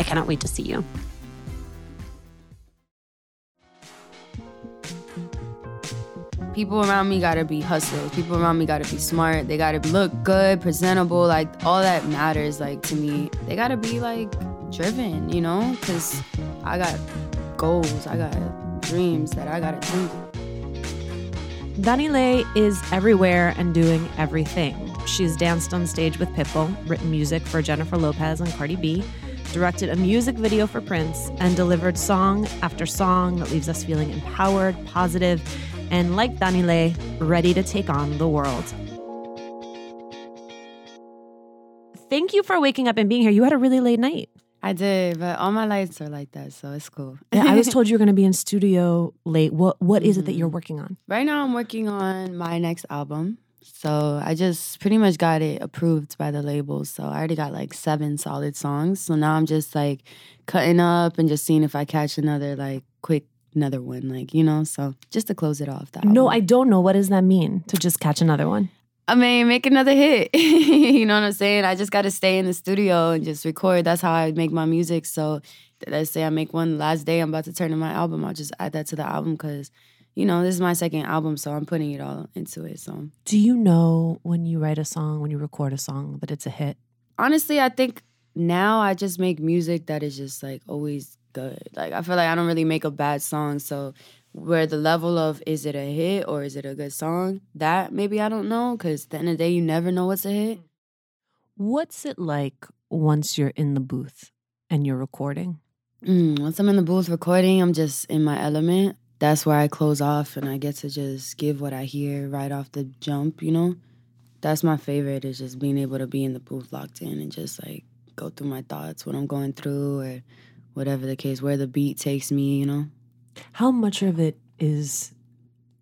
I cannot wait to see you. People around me gotta be hustlers. People around me gotta be smart. They gotta look good, presentable. Like all that matters. Like to me, they gotta be like driven. You know, because I got goals. I got dreams that I gotta do. DaniLeigh is everywhere and doing everything. She's danced on stage with Pitbull, written music for Jennifer Lopez and Cardi B directed a music video for Prince, and delivered song after song that leaves us feeling empowered, positive, and like DaniLeigh, ready to take on the world. Thank you for waking up and being here. You had a really late night. I did, but all my lights are like that, so it's cool. yeah, I was told you were going to be in studio late. What What is mm-hmm. it that you're mm-hmm. working on? Right now, I'm working on my next album. So I just pretty much got it approved by the label. So I already got like seven solid songs. So now I'm just like cutting up and just seeing if I catch another like quick another one, like you know. So just to close it off. That no, I don't know. What does that mean to just catch another one? I mean, make another hit. you know what I'm saying? I just got to stay in the studio and just record. That's how I make my music. So let's say I make one last day, I'm about to turn in my album. I'll just add that to the album because you know, this is my second album, so I'm putting it all into it. So, do you know when you write a song, when you record a song, that it's a hit? Honestly, I think now I just make music that is just like always good. Like, I feel like I don't really make a bad song. So, where the level of is it a hit or is it a good song, that maybe I don't know, because at the end of the day, you never know what's a hit. What's it like once you're in the booth and you're recording? Mm, once I'm in the booth recording, I'm just in my element that's where I close off and I get to just give what I hear right off the jump, you know? That's my favorite is just being able to be in the booth locked in and just like go through my thoughts, what I'm going through or whatever the case, where the beat takes me, you know? How much of it is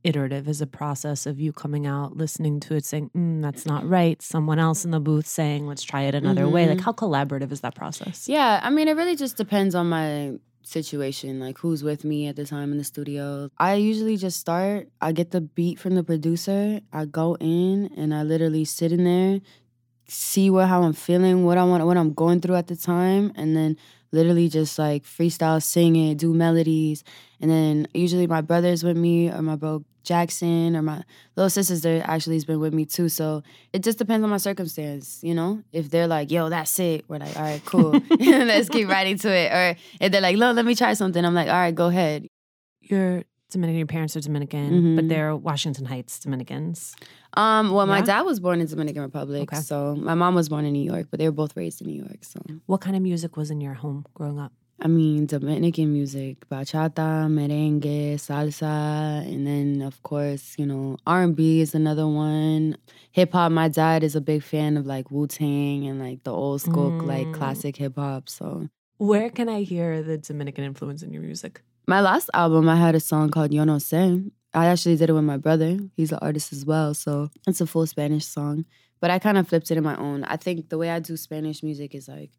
iterative as a process of you coming out, listening to it, saying, mm, that's not right. Someone else in the booth saying, let's try it another mm-hmm. way. Like, mm-hmm. how collaborative is that process? Yeah, I mean, it really just depends on my situation, like who's with me at the time in the studio. I usually just start, I get the beat from the producer, I go in and I literally sit in there, see what how I'm feeling, what I want what I'm going through at the time, and then literally just like freestyle sing it, do melodies. And then usually my brother's with me or my bro Jackson or my little sisters there actually has been with me too. So it just depends on my circumstance, you know? If they're like, yo, that's it, we're like, all right, cool. Let's keep writing to it. Or if they're like, no, let me try something, I'm like, all right, go ahead. You're Dominican, your parents are Dominican, mm-hmm. but they're Washington Heights Dominicans. Um, well, yeah? my dad was born in Dominican Republic, okay. so my mom was born in New York, but they were both raised in New York. So, what kind of music was in your home growing up? I mean, Dominican music, bachata, merengue, salsa, and then of course, you know, R and B is another one. Hip hop. My dad is a big fan of like Wu Tang and like the old school, mm. like classic hip hop. So, where can I hear the Dominican influence in your music? My last album, I had a song called Yo No Sé, I actually did it with my brother. He's an artist as well. So it's a full Spanish song. But I kind of flipped it in my own. I think the way I do Spanish music is like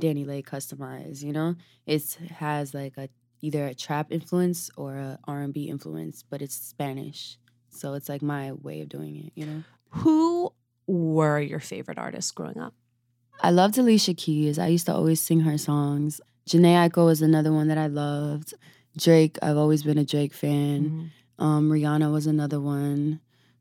DaniLeigh customized, you know? It has like a either a trap influence or a R&B influence, but it's Spanish. So it's like my way of doing it, you know? Who were your favorite artists growing up? I loved Alicia Keys. I used to always sing her songs. Jhené Aiko was another one that I loved. Drake, I've always been a Drake fan. Mm-hmm. Um, Rihanna was another one.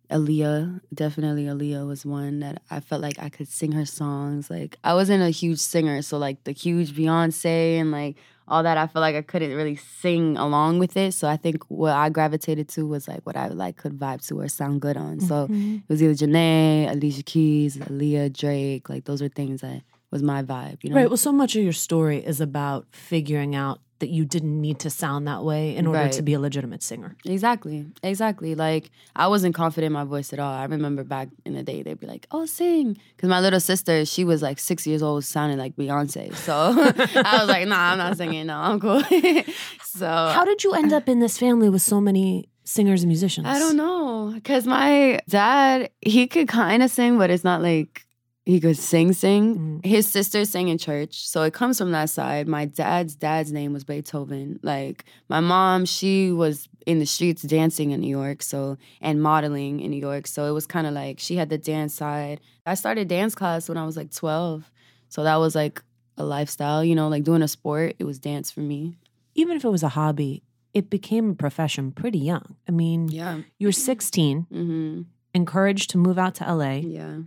Aaliyah, definitely Aaliyah was one that I felt like I could sing her songs. Like I wasn't a huge singer, so like the huge Beyonce and like all that, I felt like I couldn't really sing along with it. So I think what I gravitated to was like what I like could vibe to or sound good on. So Mhm. it was either Jhené, Alicia Keys, Aaliyah, Drake. Like those are things that was my vibe. You know, Right. Well, so much of your story is about figuring out that you didn't need to sound that way in order to be a legitimate singer. Exactly, exactly. Like I wasn't confident in my voice at all. I remember back in the day, they'd be like, "Oh, sing," because my little sister, she was like six years old, sounding like Beyonce. So I was like, "Nah, I'm not singing. No, I'm cool." so How did you end up in this family with so many singers and musicians? I don't know, because my dad, he could kind of sing, but it's not like he could sing, sing. Mm. His sister sang in church, so it comes from that side. My dad's dad's name was Beethoven. Like my mom, she was in the streets dancing in New York, so and modeling in New York. So it was kind of like she had the dance side. I started dance class when I was like 12. So that was like a lifestyle, you know, like doing a sport, it was dance for me. Even if it was a hobby, it became a profession pretty young. I mean, Yeah. you were 16, Mhm. encouraged to move out to LA. Yeah.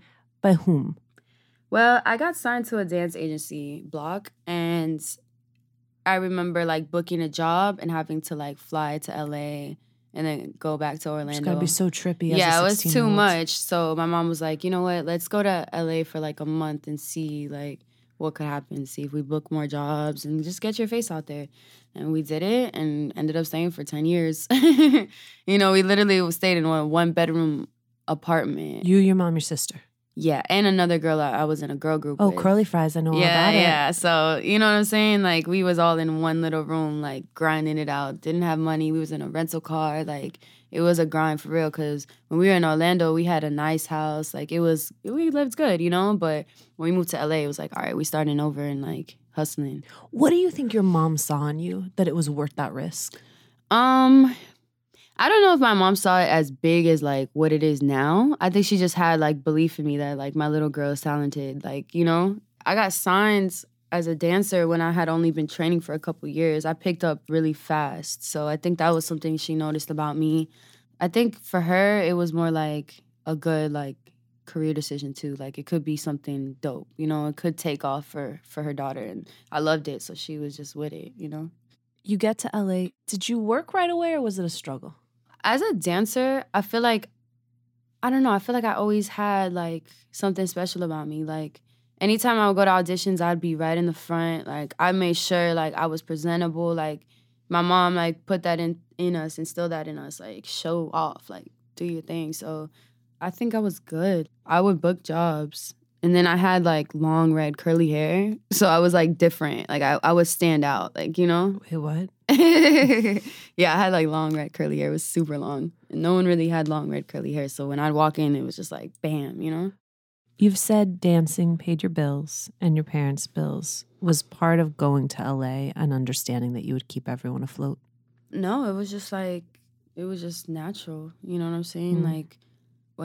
By whom? Well, I got signed to a dance agency Bloc and I remember like booking a job and having to like fly to LA and then go back to Orlando. It's got to be so trippy. as yeah, it was too 16-year-old. much. So my mom was like, you know what? Let's go to LA for like a month and see like what could happen. See if we book more jobs and just get your face out there. And we did it and ended up staying for ten years. you know, we literally stayed in a one bedroom apartment. You, your mom, your sister. Yeah, and another girl I I was in a girl group. Oh, with. curly fries. I know all Yeah, about it. yeah. So you know what I'm saying? Like we was all in one little room, like grinding it out. Didn't have money. We was in a rental car. Like it was a grind for real. Cause when we were in Orlando, we had a nice house. Like it was, we lived good, you know. But when we moved to LA, it was like, all right, we starting over and like hustling. What do you think your mom saw in you that it was worth that risk? Um, I don't know if my mom saw it as big as like what it is now. I think she just had like belief in me that like my little girl is talented. Like, you know, I got signs as a dancer when I had only been training for a couple years. I picked up really fast. So I think that was something she noticed about me. I think for her it was more like a good like career decision too. Like it could be something dope, you know, it could take off for for her daughter and I loved it, so she was just with it, you know. You get to LA. Did you work right away or was it a struggle? As a dancer, I feel like I don't know, I feel like I always had like something special about me. Like anytime I would go to auditions, I'd be right in the front. Like I made sure like I was presentable. Like my mom like put that in in us, instilled that in us, like show off, like do your thing. So I think I was good. I would book jobs. And then I had like long red curly hair. So I was like different. Like I, I would stand out, like, you know? Wait, what? yeah, I had like long red curly hair. It was super long. And no one really had long red curly hair. So when I'd walk in, it was just like bam, you know? You've said dancing paid your bills and your parents' bills was part of going to LA and understanding that you would keep everyone afloat. No, it was just like it was just natural. You know what I'm saying? Mm. Like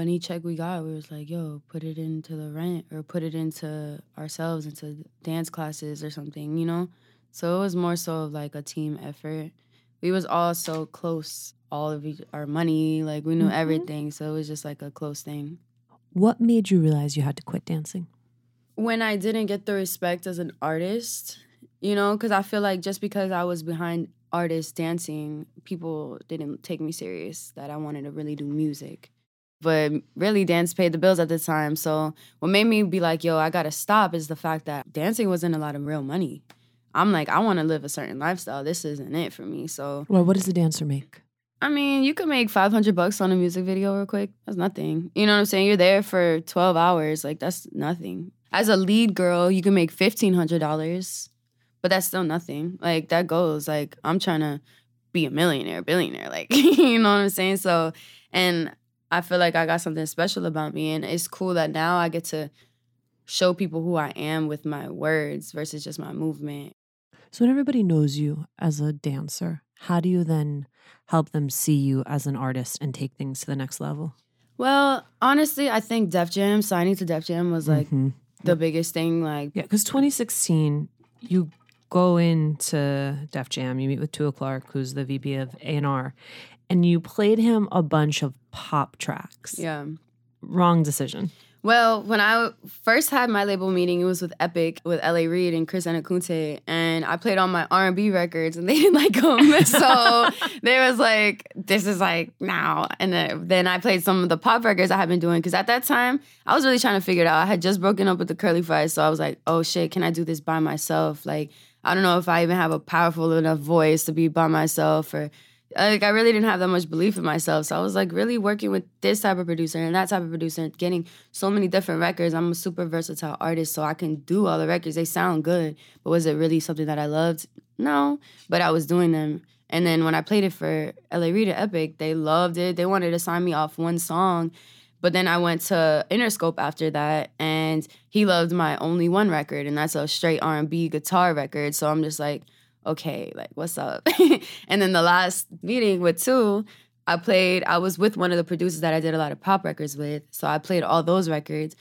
any check we got, we was like, yo, put it into the rent or put it into ourselves, into dance classes or something, you know? So it was more so of like a team effort. We was all so close, all of each, our money, like we knew Mhm. everything. So it was just like a close thing. What made you realize you had to quit dancing? when I didn't get the respect as an artist, you know, because I feel like just because I was behind artists dancing, people didn't take me serious that I wanted to really do music. But really, dance paid the bills at the time. So what made me be like, yo, I gotta stop is the fact that dancing wasn't a lot of real money. I'm like, I wanna live a certain lifestyle. This isn't it for me. So Well, what does a dancer make? I mean, you could make 500 bucks on a music video real quick. That's nothing. You know what I'm saying? You're there for 12 hours. Like, that's nothing. As a lead girl, you can make $1,500, but that's still nothing. Like, that goes. Like, I'm trying to be a millionaire, billionaire. Like, you know what I'm saying? So, and I feel like I got something special about me. And it's cool that now I get to show people who I am with my words versus just my movement. So when everybody knows you as a dancer, how do you then help them see you as an artist and take things to the next level? Well, honestly, I think Def Jam, signing to Def Jam was like Mhm. the biggest thing. Like, Yeah, because 2016, you go into Def Jam, you meet with Tua Clark, who's the VP of A&R, and you played him a bunch of pop tracks. yeah. Wrong decision. Well, when I first had my label meeting, it was with Epic, with L.A. Reid and Chris Anokute, and I played all my R&B records, and they didn't like them. so they was like, "This is like now." And then, then I played some of the pop records I had been doing because at that time I was really trying to figure it out. I had just broken up with the Curly Fries, so I was like, "Oh shit, can I do this by myself?" Like, I don't know if I even have a powerful enough voice to be by myself or like I really didn't have that much belief in myself. So I was like really working with this type of producer and that type of producer getting so many different records. I'm a super versatile artist, so I can do all the records. They sound good, but was it really something that I loved? No, but I was doing them. And then when I played it for LA Reid at Epic, they loved it. They wanted to sign me off one song. But then I went to Interscope after that, and he loved my only one record, and that's a straight R and B guitar record. So I'm just like, okay, like what's up? and then the last meeting with Tua, I played. I was with one of the producers that I did a lot of pop records with, so I played all those records,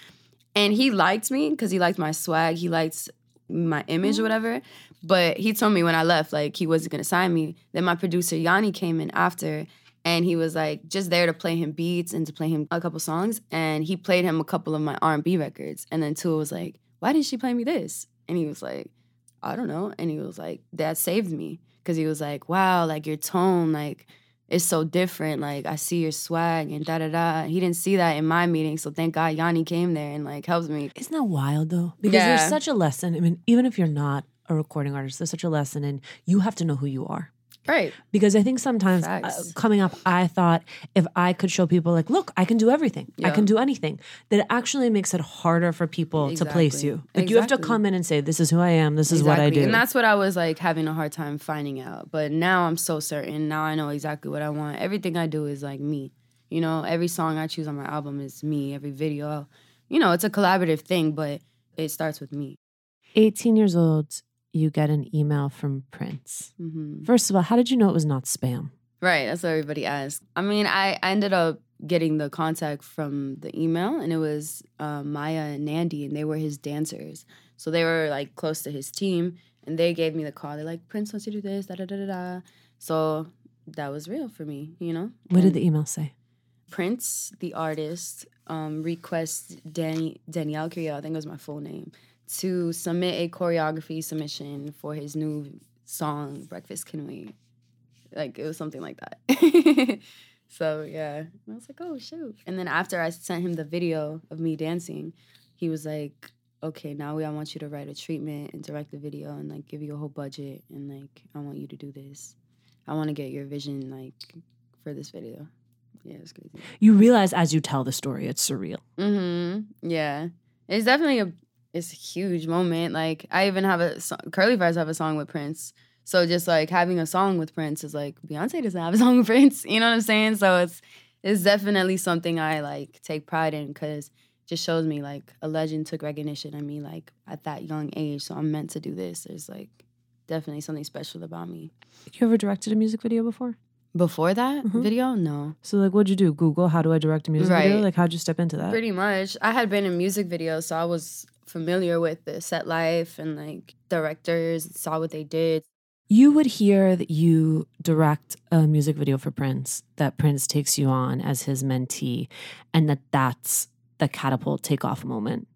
and he liked me because he liked my swag, he liked my image or mm-hmm. whatever. But he told me when I left, like he wasn't gonna sign me. Then my producer Yanni came in after, and he was like just there to play him beats and to play him a couple songs. And he played him a couple of my R and B records. And then Tua was like, "Why didn't she play me this?" And he was like, "I don't know." And he was like, "That saved me," because he was like, "Wow, like your tone, like." It's so different. Like I see your swag and da da da. He didn't see that in my meeting, so thank God Yanni came there and like helps me. Isn't that wild though? Because Yeah. there's such a lesson. I mean, even if you're not a recording artist, there's such a lesson and you have to know who you are. Right. Because I think sometimes uh, coming up, I thought if I could show people, like, look, I can do everything, I can do anything, that it actually makes it harder for people to place you. Like, you have to come in and say, this is who I am, this is what I do. And that's what I was like having a hard time finding out. But now I'm so certain. Now I know exactly what I want. Everything I do is like me. You know, every song I choose on my album is me. Every video, you know, it's a collaborative thing, but it starts with me. 18 years old, you get an email from Prince. hmm First of all, how did you know it was not spam? Right. That's what everybody asks. I mean, I, I ended up getting the contact from the email, and it was uh, Maya and Nandy, and they were his dancers. So they were like close to his team, and they gave me the call. They're like, Prince wants you to do this, da da da da da. So that was real for me, you know? What did the email say? Prince, the artist, um, requests Danny Danielle Curiel, I think it was my full name, to submit a choreography submission for his new song, Breakfast Can Wait. Like it was something like that. so yeah. And I was like, oh shoot. And then after I sent him the video of me dancing, he was like, Okay, now we I want you to write a treatment and direct the video and like give you a whole budget and like I want you to do this. I want to get your vision like for this video. Yeah, it's crazy. You realize as you tell the story, it's surreal. Mm-hmm. Yeah. It's definitely a it's a huge moment. Like I even have a Curly Fries have a song with Prince. So just like having a song with Prince is like Beyonce doesn't have a song with Prince. You know what I'm saying? So it's it's definitely something I like take pride in because just shows me like a legend took recognition of me like at that young age. So I'm meant to do this. There's like definitely something special about me. You ever directed a music video before? Before that Mhm. video, no. So, like, what'd you do? Google, how do I direct a music video? Like, how'd you step into that? Pretty much. I had been in music videos, so I was familiar with the set life and like directors, saw what they did. You would hear that you direct a music video for Prince, that Prince takes you on as his mentee, and that that's the catapult takeoff moment.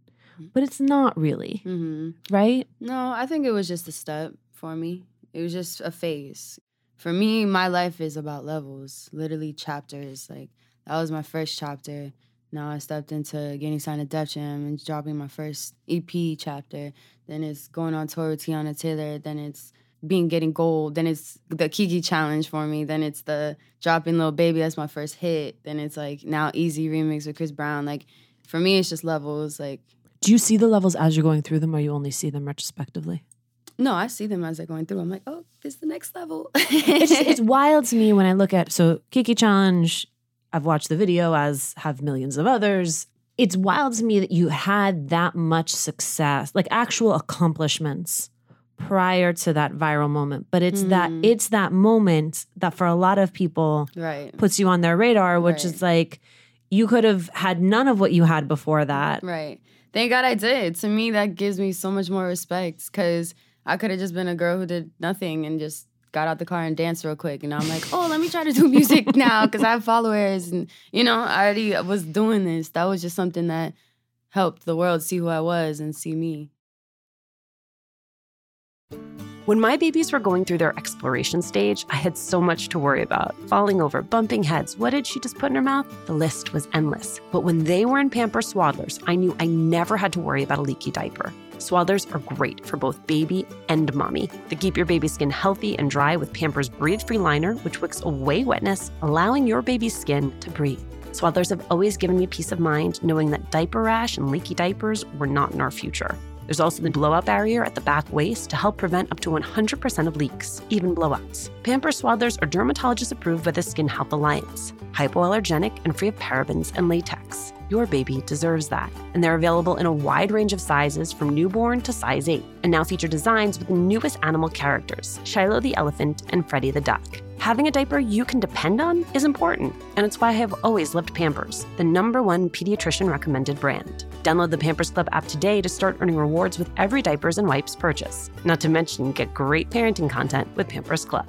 But it's not really, hmm right? No, I think it was just a step for me. It was just a phase. For me, my life is about levels, literally chapters. Like that was my first chapter. Now I stepped into getting signed to Def Jam and dropping my first EP chapter. Then it's going on tour with Teyana Taylor. Then it's being getting gold. Then it's the Kiki challenge for me. Then it's the dropping Lil Bebe That's my first hit. Then it's like now Easy remix with Chris Brown. Like for me, it's just levels. Like Do you see the levels as you're going through them, or you only see them retrospectively? No, I see them as they're going through. I'm like, oh, this is the next level. it's just, it's wild to me when I look at so Kiki challenge. I've watched the video, as have millions of others. It's wild to me that you had that much success, like actual accomplishments prior to that viral moment. But it's mm. that it's that moment that for a lot of people right. puts you on their radar, which right. is like you could have had none of what you had before that. Right. Thank God I did. To me, that gives me so much more respect because I could have just been a girl who did nothing and just got out the car and danced real quick. And I'm like, oh, let me try to do music now because I have followers. And, you know, I already was doing this. That was just something that helped the world see who I was and see me. When my babies were going through their exploration stage, I had so much to worry about falling over, bumping heads. What did she just put in her mouth? The list was endless. But when they were in Pamper Swaddlers, I knew I never had to worry about a leaky diaper. Swaddlers are great for both baby and mommy. They keep your baby's skin healthy and dry with Pampers Breathe Free Liner, which wicks away wetness, allowing your baby's skin to breathe. Swaddlers have always given me peace of mind knowing that diaper rash and leaky diapers were not in our future. There's also the blowout barrier at the back waist to help prevent up to 100% of leaks, even blowouts. Pampers Swaddlers are dermatologist approved by the Skin Health Alliance, hypoallergenic and free of parabens and latex. Your baby deserves that. And they're available in a wide range of sizes from newborn to size 8, and now feature designs with the newest animal characters Shiloh the elephant and Freddie the duck. Having a diaper you can depend on is important, and it's why I have always loved Pampers, the number one pediatrician recommended brand. Download the Pampers Club app today to start earning rewards with every diapers and wipes purchase. Not to mention, get great parenting content with Pampers Club.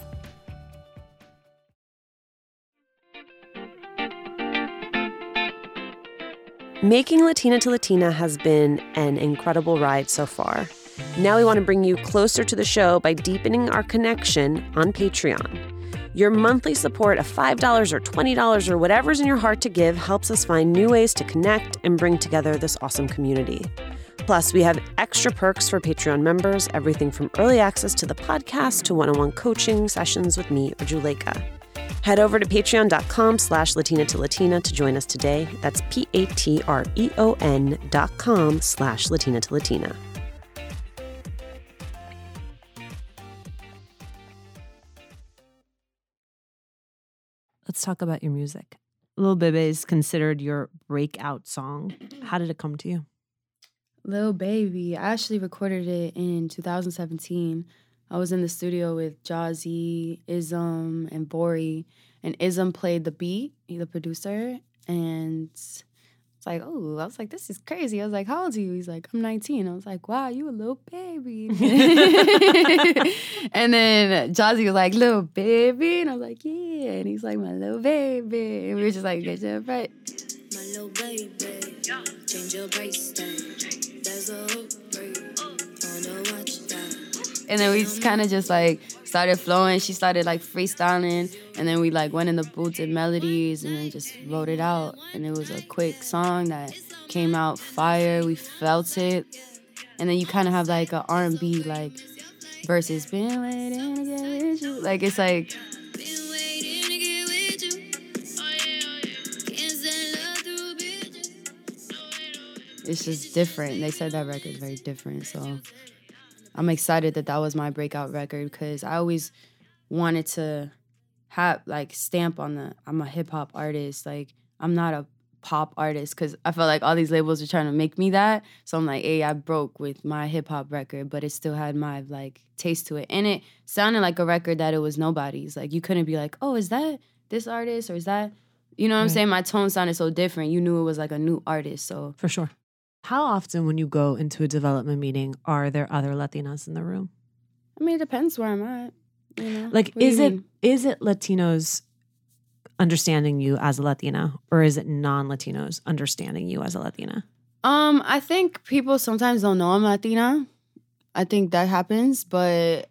Making Latina to Latina has been an incredible ride so far. Now we want to bring you closer to the show by deepening our connection on Patreon. Your monthly support of $5 or $20 or whatever's in your heart to give helps us find new ways to connect and bring together this awesome community. Plus, we have extra perks for Patreon members, everything from early access to the podcast to one-on-one coaching sessions with me or Juleka. Head over to patreon.com slash Latina to Latina to join us today. That's P-A-T-R-E-O-N dot com slash Latina to Latina. Let's talk about your music. Lil Bebe is considered your breakout song. How did it come to you? Lil Bebe, I actually recorded it in 2017. I was in the studio with Jazzy, Ism, and Bori, and Ism played the beat, the producer, and it's like, oh, I was like, this is crazy. I was like, how old are you? He's like, I'm 19. I was like, wow, you a little baby. and then Jazzy was like, little baby. And I was like, yeah. And he's like, my little baby. And we were just like, get your right. My little baby, change your bracelet. There's a hook break. watch that. And then we kind of just like started flowing. She started like freestyling, and then we like went in the boots and melodies, and then just wrote it out. And it was a quick song that came out fire. We felt it, and then you kind of have like a R and B like verses. Been waiting to get with you. Like it's like. It's just different. They said that record is very different, so I'm excited that that was my breakout record because I always wanted to have like stamp on the I'm a hip hop artist. Like I'm not a pop artist because I felt like all these labels were trying to make me that. So I'm like, hey, I broke with my hip hop record, but it still had my like taste to it. And it sounded like a record that it was nobody's. Like you couldn't be like, oh, is that this artist or is that you know what I'm saying? My tone sounded so different. You knew it was like a new artist. So For sure. How often, when you go into a development meeting, are there other Latinas in the room? I mean, it depends where I'm at. You know? Like, What is it mean? is it Latinos understanding you as a Latina, or is it non Latinos understanding you as a Latina? Um, I think people sometimes don't know I'm Latina. I think that happens, but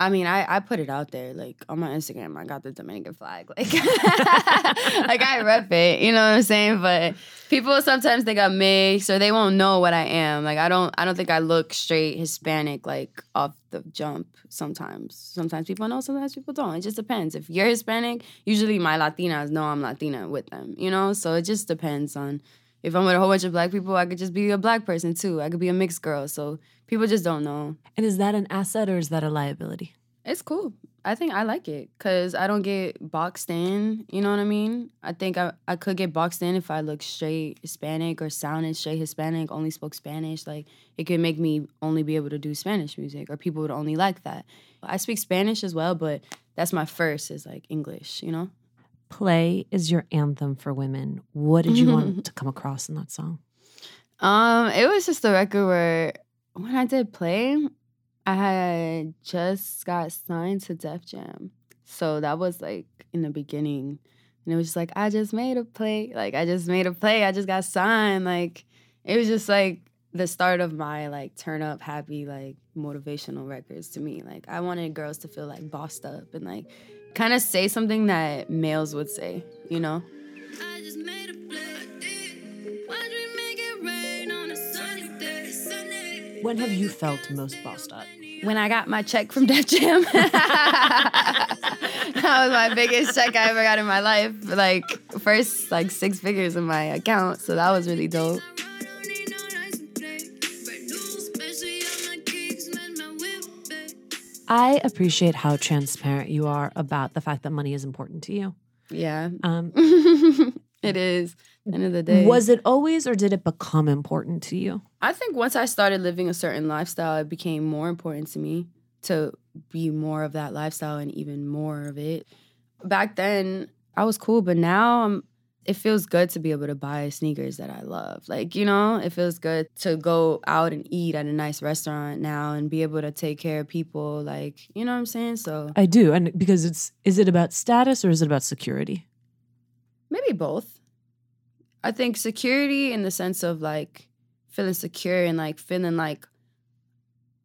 I mean, I, I put it out there. Like on my Instagram, I got the Dominican flag. Like, like I rep it. You know what I'm saying? But people sometimes they I'm mixed, or they won't know what I am. Like I don't I don't think I look straight Hispanic like off the jump. Sometimes, sometimes people know, sometimes people don't. It just depends. If you're Hispanic, usually my Latinas know I'm Latina with them. You know, so it just depends on if I'm with a whole bunch of black people, I could just be a black person too. I could be a mixed girl. So people just don't know. And is that an asset or is that a liability? It's cool. I think I like it because I don't get boxed in. You know what I mean? I think I, I could get boxed in if I look straight Hispanic or sounded straight Hispanic, only spoke Spanish. Like it could make me only be able to do Spanish music or people would only like that. I speak Spanish as well, but that's my first is like English, you know? Play is your anthem for women. What did you want to come across in that song? Um, it was just a record where when I did play, I had just got signed to Def Jam. So that was like in the beginning. And it was just like, I just made a play. Like I just made a play. I just got signed. Like it was just like the start of my like turn up happy, like motivational records to me. Like I wanted girls to feel like bossed up and like kind of say something that males would say, you know? I just made a play. Watch me make it rain on a sunny day. Sunny. When have you felt most bossed up? when I got my check from Def Jam. that was my biggest check I ever got in my life. Like first like six figures in my account. So that was really dope. I appreciate how transparent you are about the fact that money is important to you. Yeah. Um, it is. End of the day. was it always, or did it become important to you? I think once I started living a certain lifestyle, it became more important to me to be more of that lifestyle and even more of it. Back then, I was cool, but now I'm it feels good to be able to buy sneakers that I love. Like, you know, it feels good to go out and eat at a nice restaurant now and be able to take care of people like, you know what I'm saying? So, I do, and because it's is it about status or is it about security? maybe both. I think security in the sense of like feeling secure and like feeling like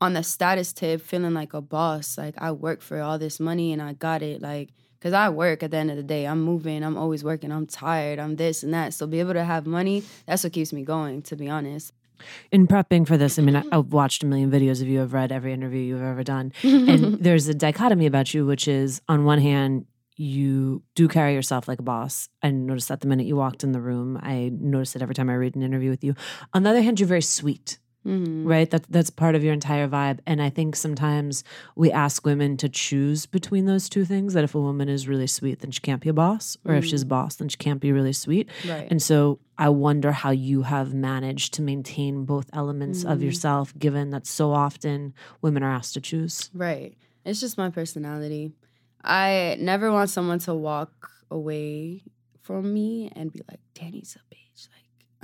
on the status tip, feeling like a boss. Like I work for all this money and I got it. Like, cause I work at the end of the day. I'm moving, I'm always working, I'm tired, I'm this and that. So be able to have money, that's what keeps me going, to be honest. In prepping for this, I mean, I, I've watched a million videos of you. I've read every interview you've ever done, and there's a dichotomy about you, which is on one hand, you do carry yourself like a boss. I noticed that the minute you walked in the room. I noticed it every time I read an interview with you. On the other hand, you're very sweet. Mhm. right that that's part of your entire vibe and i think sometimes we ask women to choose between those two things that if a woman is really sweet then she can't be a boss or if she's a boss then she can't be really sweet Right. and so i wonder how you have managed to maintain both elements of Mm. yourself given that so often women are asked to choose Right. It's just my personality. I never want someone to walk away from me and be like, Danny's a bitch.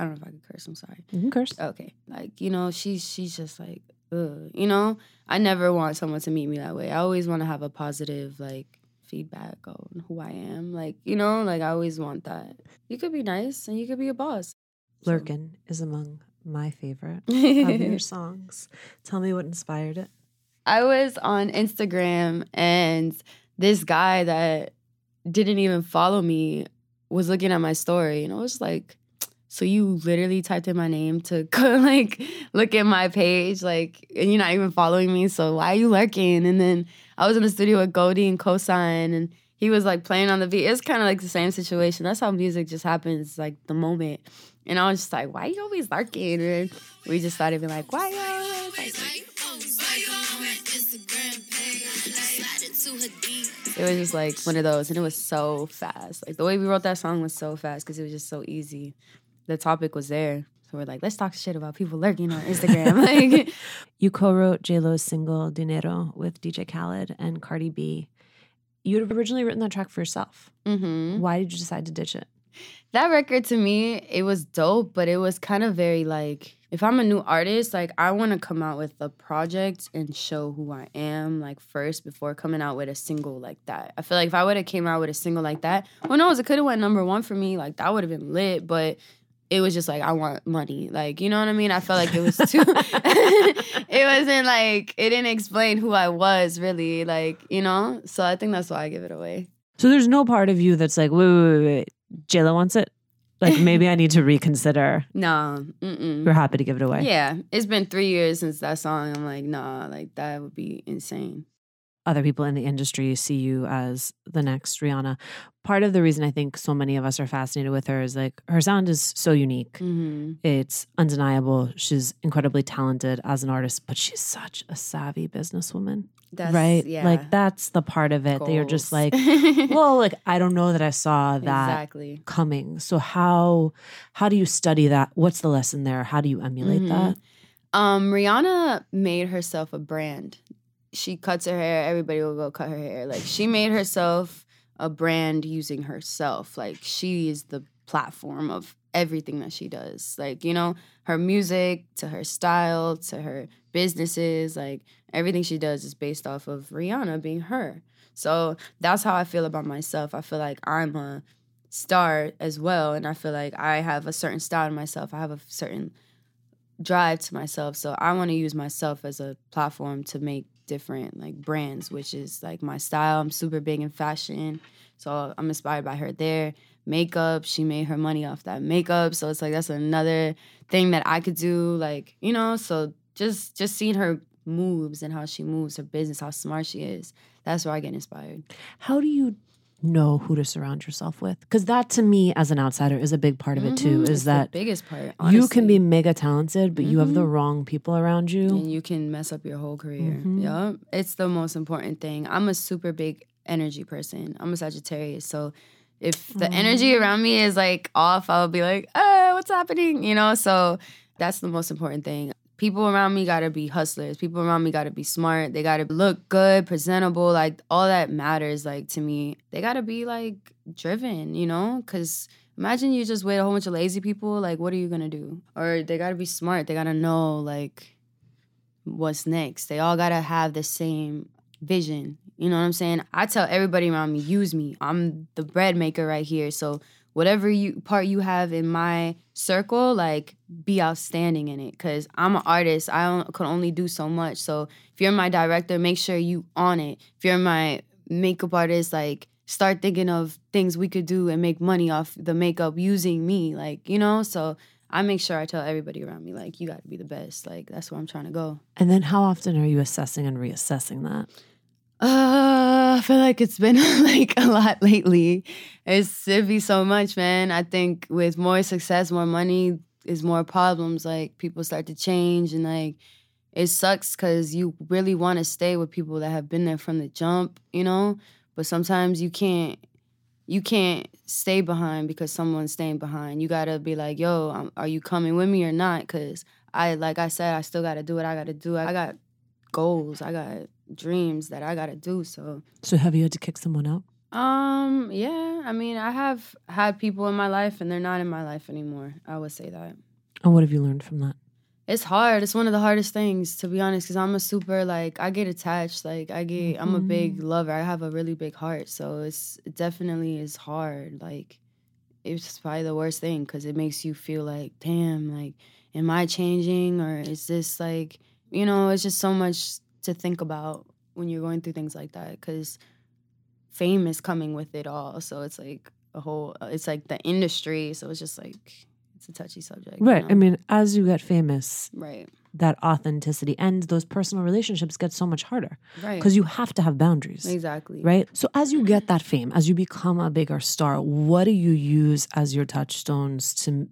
I don't know if I can curse, I'm sorry. you can curse Okay. Like, you know, she's she's just like, ugh. You know? I never want someone to meet me that way. I always want to have a positive, like, feedback on who I am. Like, you know, like I always want that. You could be nice and you could be a boss. Lurkin is among my favorite of your songs tell me what inspired it I was on Instagram and this guy that didn't even follow me was looking at my story and I was like, so you literally typed in my name to like look at my page, like, and you're not even following me. So why are you lurking? And then I was in the studio with Goldie and Cosign, and he was like playing on the beat. It's kind of like the same situation. That's how music just happens, like the moment. And I was just like, why are you always lurking? And we just started being like, why you always. It was just like one of those, and it was so fast. Like the way we wrote that song was so fast because it was just so easy. The topic was there, so we're like, let's talk shit about people lurking on Instagram. like, You co-wrote J Lo's single "Dinero" with DJ Khaled and Cardi B. You had originally written that track for yourself. mhm. Why did you decide to ditch it? that record to me, it was dope, but it was kind of very like if I'm a new artist, like I want to come out with a project and show who I am like first before coming out with a single like that. I feel like if I would have came out with a single like that, who knows, it could have went number one for me. Like that would have been lit, but it was just like I want money. Like, you know what I mean? I felt like it was too it wasn't like it didn't explain who I was really, like, you know? So I think that's why I give it away. So there's no part of you that's like, wait, wait, wait, wait. J Lo wants it. Like maybe I need to reconsider. No, mm-mm. You're happy to give it away. Yeah, it's been three years since that song. I'm like, nah, like that would be insane. Other people in the industry see you as the next Rihanna. Part of the reason I think so many of us are fascinated with her is like her sound is so unique. Mm-hmm. It's undeniable. She's incredibly talented as an artist, but she's such a savvy businesswoman. That's right? Yeah, Like that's the part of it that you're just like, well, like I don't know that I saw that exactly. coming. So how how do you study that? What's the lesson there? How do you emulate Mhm. that? Um, Rihanna made herself a brand. She cuts her hair. Everybody will go cut her hair. Like she made herself a brand using herself. Like she is the platform of everything that she does. Like you know, her music to her style to her businesses. Like everything she does is based off of Rihanna being her. So that's how I feel about myself. I feel like I'm a star as well, and I feel like I have a certain style in myself. I have a certain drive to myself. So I want to use myself as a platform to make different like brands, which is like my style. I'm super big in fashion. So I'm inspired by her there. Makeup, she made her money off that makeup. So it's like that's another thing that I could do. Like, you know, so just just seeing her moves and how she moves, her business, how smart she is. That's where I get inspired. How do you know who to surround yourself with? Because that to me as an outsider is a big part of it too, Mhm. is It's the that biggest part. you can be mega talented, but you have the Mhm. wrong people around you. and you can mess up your whole career. Mhm. Yeah, it's the most important thing. I'm a super big energy person. I'm a Sagittarius, so if the energy around me is like off, I'll be like, oh what's happening?" You know. So that's the most important thing. People around me gotta be hustlers. People around me gotta be smart. They gotta look good, presentable. Like all that matters. Like to me, they gotta be like driven. You know, because imagine you just wait a whole bunch of lazy people. Like, what are you gonna do? Or they gotta be smart. They gotta know like what's next. They all gotta have the same vision. You know what I'm saying? I tell everybody around me, use me. I'm the bread maker right here. So whatever you part you have in my circle, like be outstanding in it. Cause I'm an artist. I can only do so much. So if you're my director, make sure you on it. If you're my makeup artist, like start thinking of things we could do and make money off the makeup using me. Like, you know? So I make sure I tell everybody around me, like, you gotta be the best. Like that's where I'm trying to go. And then how often are you assessing and reassessing that? Uh, I feel like it's been like a lot lately. It's it be so much, man. I think with more success, more money is more problems. Like people start to change, and like it sucks because you really want to stay with people that have been there from the jump, you know. But sometimes you can't. You can't stay behind because someone's staying behind. You gotta be like, "Yo, um, are you coming with me or not?" Because I, like I said, I still gotta do what I gotta do. I got goals. I got dreams that I gotta do. So, So have you had to kick someone out? um, yeah. I mean, I have had people in my life, and they're not in my life anymore. I would say that And what have you learned from that? it's hard. It's one of the hardest things to be honest, because I'm a super like I get attached. Like I get, I'm a big lover. I have a really big heart, so it's it definitely is hard. Like it's probably the worst thing because it makes you feel like, damn, like, am I changing or is this like, you know, it's just so much to think about when you're going through things like that because fame is coming with it all. So it's like a whole, uh, it's like the industry. So it's just like, it's a touchy subject. you Right. know? I mean, as you get famous, right, that authenticity and those personal relationships get so much harder right. because you have to have boundaries. exactly. Right. So as you get that fame, as you become a bigger star, what do you use as your touchstones to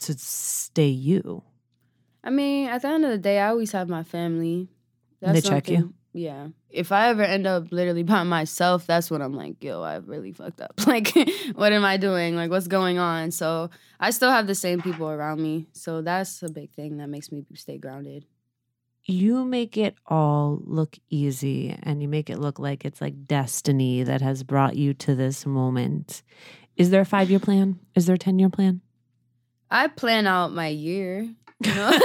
to stay you? I mean, at the end of the day, I always have my family. They check you? Yeah. If I ever end up literally by myself, that's when I'm like, yo, I really fucked up. Like, what am I doing? Like, what's going on? So I still have the same people around me. So that's a big thing that makes me stay grounded. You make it all look easy and you make it look like it's like destiny that has brought you to this moment. Is there a five year plan? Is there a 10 year plan? I plan out my year. You know?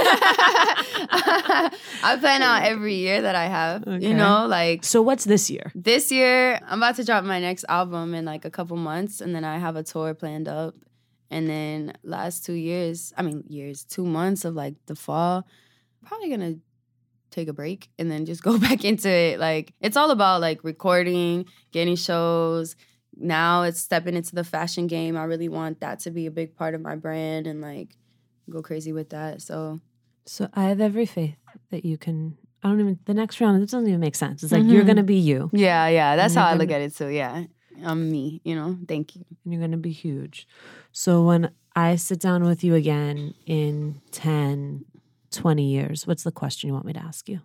I plan out every year that I have. Okay. You know, like So, what's this year? this year I'm about to drop my next album in like a couple months and then I have a tour planned up. And then last two years, I mean years, two months of like the fall, probably gonna take a break and then just go back into it. Like it's all about like recording, getting shows. Now it's stepping into the fashion game. I really want that to be a big part of my brand and like go crazy with that. So So, I have every faith that you can. I don't even, the next round, it doesn't even make sense. It's like you're Mhm. going to be you yeah, yeah, that's how I look gonna- at it too. Yeah. I'm me, you know. Thank you. and you're going to be huge. So, when I sit down with you again in 10, 20 years, what's the question you want me to ask you?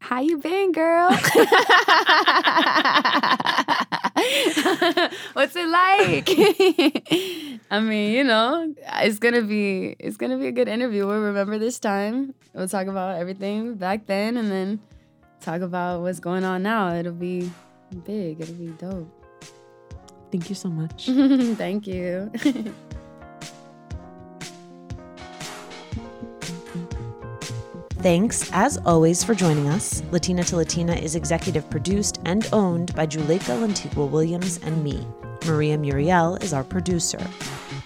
How you been, girl? What's it like? I mean, you know, it's gonna be it's gonna be a good interview. We'll remember this time. We'll talk about everything back then, and then talk about what's going on now. It'll be big. It'll be dope. Thank you so much. Thank you. Thanks, as always, for joining us. Latina to Latina is executive produced and owned by Juleyka Lantigua Williams and me. Maria Murriel is our producer.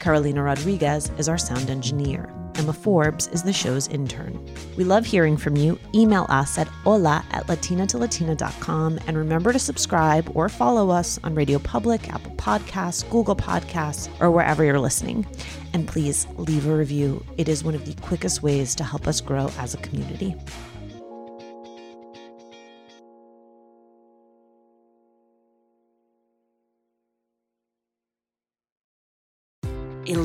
Carolina Rodriguez is our sound engineer. Emma Forbes is the show's intern. We love hearing from you. Email us at hola at latinatolatina.com and remember to subscribe or follow us on Radio Public, Apple Podcasts, Google Podcasts, or wherever you're listening. And please leave a review. It is one of the quickest ways to help us grow as a community.